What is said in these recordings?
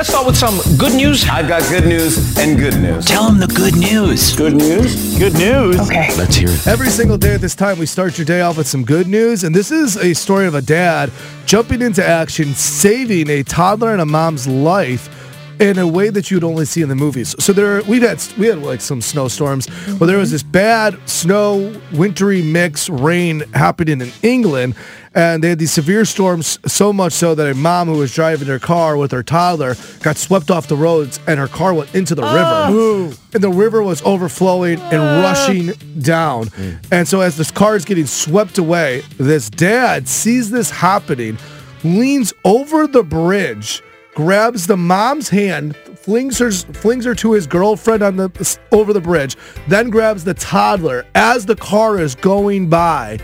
Let's start with some good news. I've got good news and good news. Tell them the good news. Good news? Good news. Okay. Let's hear it. Every single day at this time, we start your day off with some good news. And this is a story of a dad jumping into action, saving a toddler and a mom's life in a way that you'd only see in the movies. So there, we've had we had like some snowstorms, but there was this bad snow, wintry mix rain happening in England, and they had these severe storms. So much so that a mom who was driving her car with her toddler got swept off the roads, and her car went into the river, ah. and the river was overflowing and ah. rushing down. Mm. And so as this car is getting swept away, this dad sees this happening, leans over the bridge grabs the mom's hand, flings her flings her to his girlfriend on the over the bridge, then grabs the toddler as the car is going by,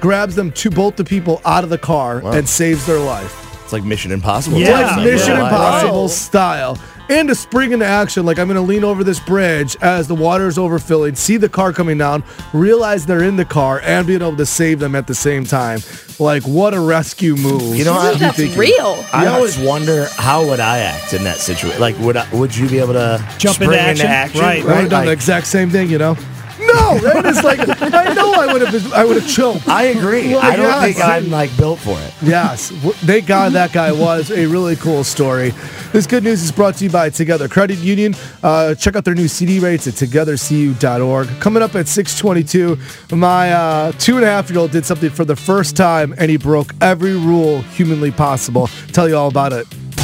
grabs them to both the people out of the car and saves their life. It's like Mission Impossible. Yeah. type Like. Mission Yeah. Impossible style. And to spring into action, like I'm going to lean over this bridge as the water is overfilling, see the car coming down, realize they're in the car, and being able to save them at the same time. Like, what a rescue move. You know, I, That's real. I always wonder how would I act in that situation. Like, would I, would you be able to Jump spring into action? Right. I would have done the exact same thing, you know? No? It's like, I know I would have I would have choked. I agree. Well, I don't yes. think I'm like built for it. Yes. Thank God that guy was a really cool story. This good news is brought to you by Together Credit Union. Uh, check out their new CD rates at togethercu.org. Coming up at 622, my uh, two and a half year old did something for the first time and he broke every rule humanly possible. Tell you all about it.